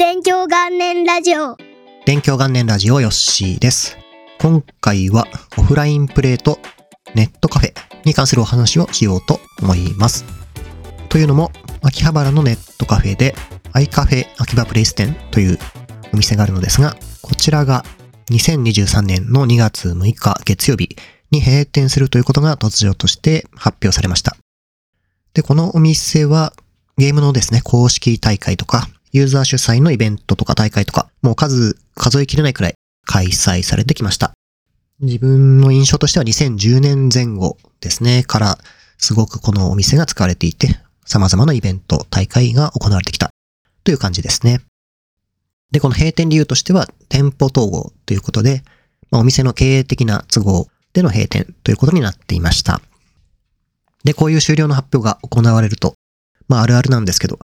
勉強元年ラジオ勉強元年ラジオヨッシーです。今回はオフラインプレイとネットカフェに関するお話をしようと思います。というのも、秋葉原のネットカフェで、アイカフェ秋葉プレイス店というお店があるのですが、こちらが2023年の2月6日月曜日に閉店するということが突如として発表されました。で、このお店はゲームのですね、公式大会とか、ユーザー主催のイベントとか大会とか、もう数数えきれないくらい開催されてきました。自分の印象としては2010年前後ですね、からすごくこのお店が使われていて、様々なイベント、大会が行われてきたという感じですね。で、この閉店理由としては店舗統合ということで、まあ、お店の経営的な都合での閉店ということになっていました。で、こういう終了の発表が行われると、まああるあるなんですけど、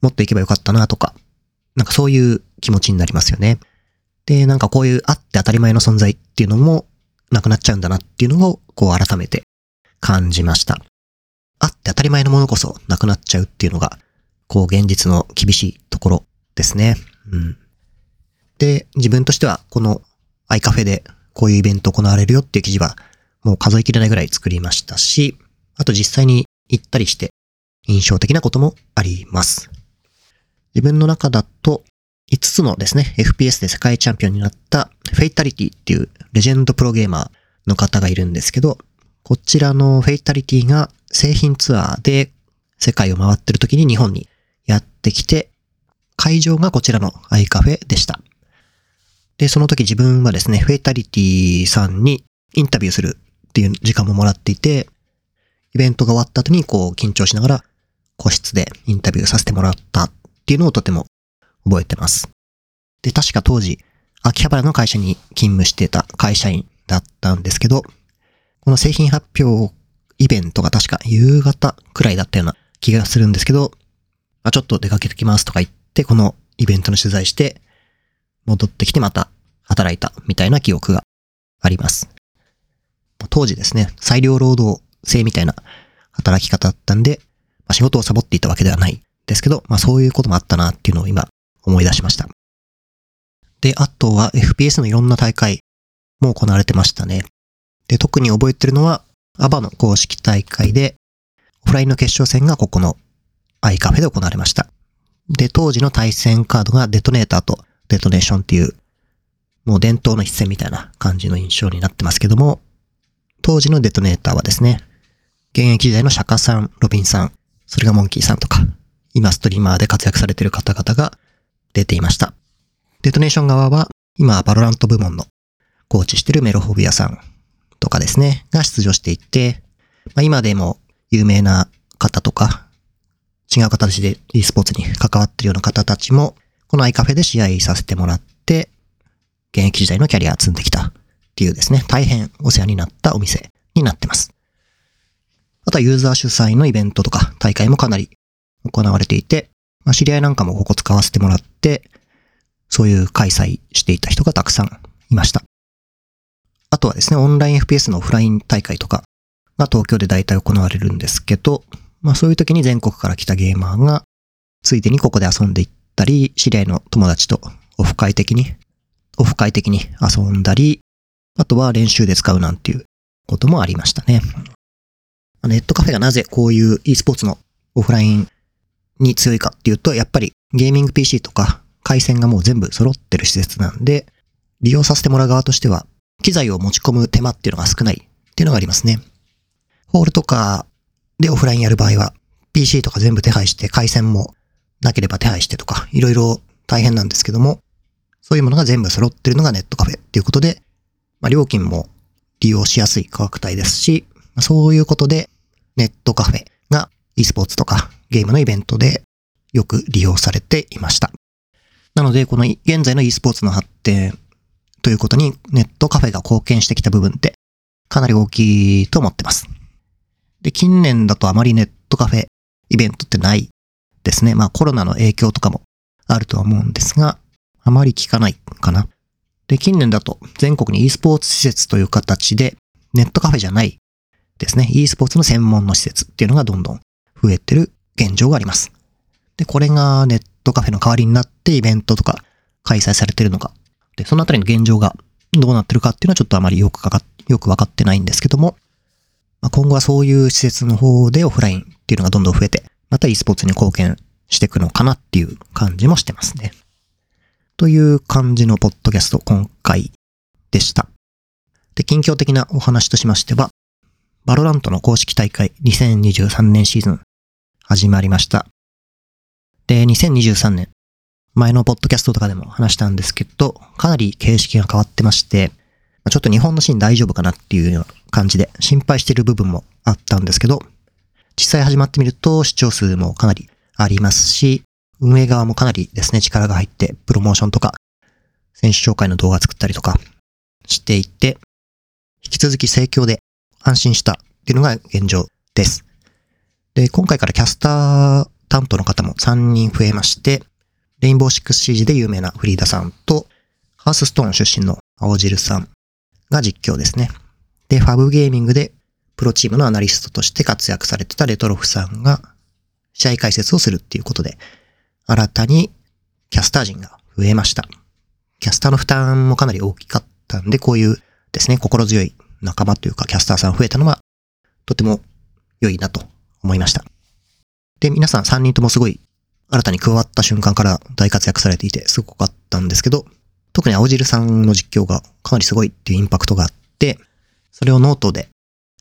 もっと行けばよかったなとか、なんかそういう気持ちになりますよね。で、なんかこういうあって当たり前の存在っていうのもなくなっちゃうんだなっていうのをこう改めて感じました。あって当たり前のものこそなくなっちゃうっていうのが、こう現実の厳しいところですね。うん。で、自分としてはこのアイカフェでこういうイベント行われるよっていう記事はもう数えきれないぐらい作りましたし、あと実際に行ったりして印象的なこともあります。自分の中だと5つのですね、FPS で世界チャンピオンになったフェイタリティっていうレジェンドプロゲーマーの方がいるんですけど、こちらのフェイタリティが製品ツアーで世界を回ってる時に日本にやってきて、会場がこちらのアイカフェでした。で、その時自分はですね、フェイタリティさんにインタビューするっていう時間ももらっていて、イベントが終わった後にこう緊張しながら個室でインタビューさせてもらったっていうのをとても覚えてます。で、確か当時、秋葉原の会社に勤務してた会社員だったんですけど、この製品発表イベントが確か夕方くらいだったような気がするんですけど、あ、ちょっと出かけてきますとか言って、このイベントの取材して、戻ってきてまた働いたみたいな記憶があります。当時ですね、裁量労働制みたいな働き方だったんで、まあ、仕事をサボっていたわけではないですけど、まあそういうこともあったなっていうのを今思い出しました。で、あとは FPS のいろんな大会も行われてましたね。で、特に覚えてるのは ABBA の公式大会で、オフラインの決勝戦がここのアイカフェで行われました。で、当時の対戦カードがデトネーターとデトネーションっていう、もう伝統の一戦みたいな感じの印象になってますけども、当時の DeToNatorはですね、現役時代の SHAKAさん、ロビンさん、それがモンキーさんとか、今ストリーマーで活躍されている方々が出ていました。 DetonatioN 側は、今 VALORANT 部門のコーチしてるメロフォビアさんとかですね、が出場していて、まあ、今でも有名な方とか、違う形で e スポーツに関わってるような方たちも、このアイカフェで試合させてもらって、現役時代のキャリア積んできたっていうですね、大変お世話になったお店になってます。あとはユーザー主催のイベントとか大会もかなり行われていて、まあ、知り合いなんかもここ使わせてもらって、そういう開催していた人がたくさんいました。あとはですね、オンライン FPS のオフライン大会とかが東京で大体行われるんですけど、まあそういう時に全国から来たゲーマーが、ついでにここで遊んでいったり、知り合いの友達とオフ会的に、オフ会的に遊んだり、あとは練習で使うなんていうこともありましたね。ネットカフェがなぜこういう e スポーツのオフラインに強いかっていうと、やっぱりゲーミング PC とか回線がもう全部揃ってる施設なんで、利用させてもらう側としては、機材を持ち込む手間っていうのが少ないっていうのがありますね。ホールとかでオフラインやる場合は、PC とか全部手配して回線もなければ手配してとか、いろいろ大変なんですけども、そういうものが全部揃ってるのがネットカフェっていうことで、まあ、料金も利用しやすい価格帯ですし、そういうことでネットカフェが e スポーツとかゲームのイベントでよく利用されていました。なので、この現在の e スポーツの発展ということにネットカフェが貢献してきた部分ってかなり大きいと思ってます。で、近年だとあまりネットカフェイベントってないですね。まあコロナの影響とかもあるとは思うんですが、あまり聞かないかな。で、近年だと全国に e スポーツ施設という形でネットカフェじゃないですね。e スポーツの専門の施設っていうのがどんどん増えてる現状があります。で、これがネットカフェの代わりになってイベントとか開催されてるのか。で、そのあたりの現状がどうなってるかっていうのはちょっとあまりよくかか、よくわかってないんですけども、まあ、今後はそういう施設の方でオフラインっていうのがどんどん増えて、また e スポーツに貢献していくのかなっていう感じもしてますね。という感じのポッドキャスト今回でした。で、近況的なお話としましては、VALORANT の公式大会2023年シーズン始まりました。で、2023年、前のポッドキャストとかでも話したんですけど、かなり形式が変わってまして、ちょっと日本のシーン大丈夫かなっていうような感じで心配している部分もあったんですけど、実際始まってみると視聴数もかなりありますし、運営側もかなりですね、力が入って、プロモーションとか、選手紹介の動画作ったりとかしていて、引き続き盛況で安心したっていうのが現状です。で、今回からキャスター担当の方も3人増えまして、レインボーシックス CG で有名なフリーダさんと、ハースストーン出身の青汁さんが実況ですね。で、ファブゲーミングでプロチームのアナリストとして活躍されてたレトロフさんが試合解説をするっていうことで、新たにキャスター陣が増えました。キャスターの負担もかなり大きかったんで、こういうですね、心強い仲間というかキャスターさん増えたのは、とても良いなと思いました。で、皆さん3人ともすごい新たに加わった瞬間から大活躍されていてすごかったんですけど、特に青汁さんの実況がかなりすごいっていうインパクトがあって、それをノートで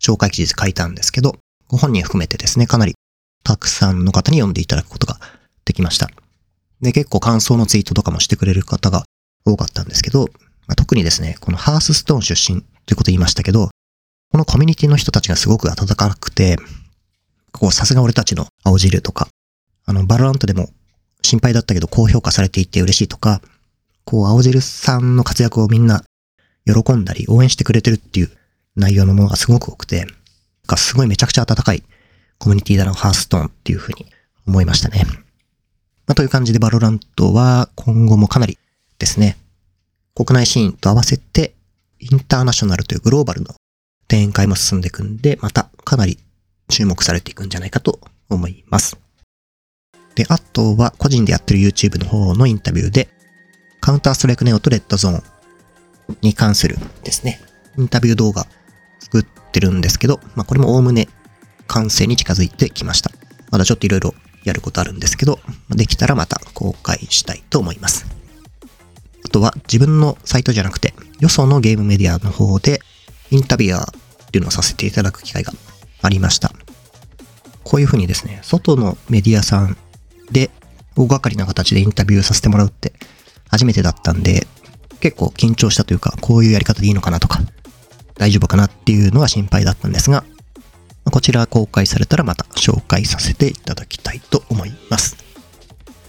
紹介記事で書いたんですけど、ご本人含めてですね、かなりたくさんの方に読んでいただくことができました。で、結構感想のツイートとかもしてくれる方が多かったんですけど、まあ、特にですね、この Hearthstone 出身ということ言いましたけど、このコミュニティの人たちがすごく温かくて、こう、さすが俺たちの青汁とか、あの、 VALORANT でも心配だったけど高評価されていて嬉しいとか、こう、青汁さんの活躍をみんな喜んだり応援してくれてるっていう内容のものがすごく多くて、がすごいめちゃくちゃ温かいコミュニティだな、 Hearthstone っていうふうに思いましたね。まあ、という感じで VALORANT は今後もかなりですね、国内シーンと合わせてインターナショナルというグローバルの展開も進んでいくんで、またかなり注目されていくんじゃないかと思います。で、あとは個人でやってる YouTube の方のインタビューで、カウンターストライクネオとレッドゾーンに関するですね、インタビュー動画作ってるんですけど、まあこれもおおむね完成に近づいてきました。まだちょっといろいろやることあるんですけど、できたらまた公開したいと思います。あとは自分のサイトじゃなくて、よそのゲームメディアの方でインタビュアーっていうのをさせていただく機会がありました。こういうふうにですね、外のメディアさんで大掛かりな形でインタビューさせてもらうって初めてだったんで、結構緊張したというか、こういうやり方でいいのかなとか、大丈夫かなっていうのは心配だったんですが、こちら公開されたらまた紹介させていただきたいと思います。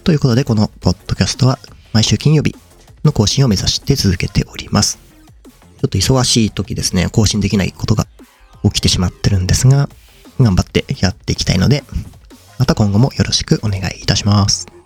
ということで、このポッドキャストは毎週金曜日の更新を目指して続けております。ちょっと忙しい時ですね、更新できないことが起きてしまってるんですが、頑張ってやっていきたいので、また今後もよろしくお願いいたします。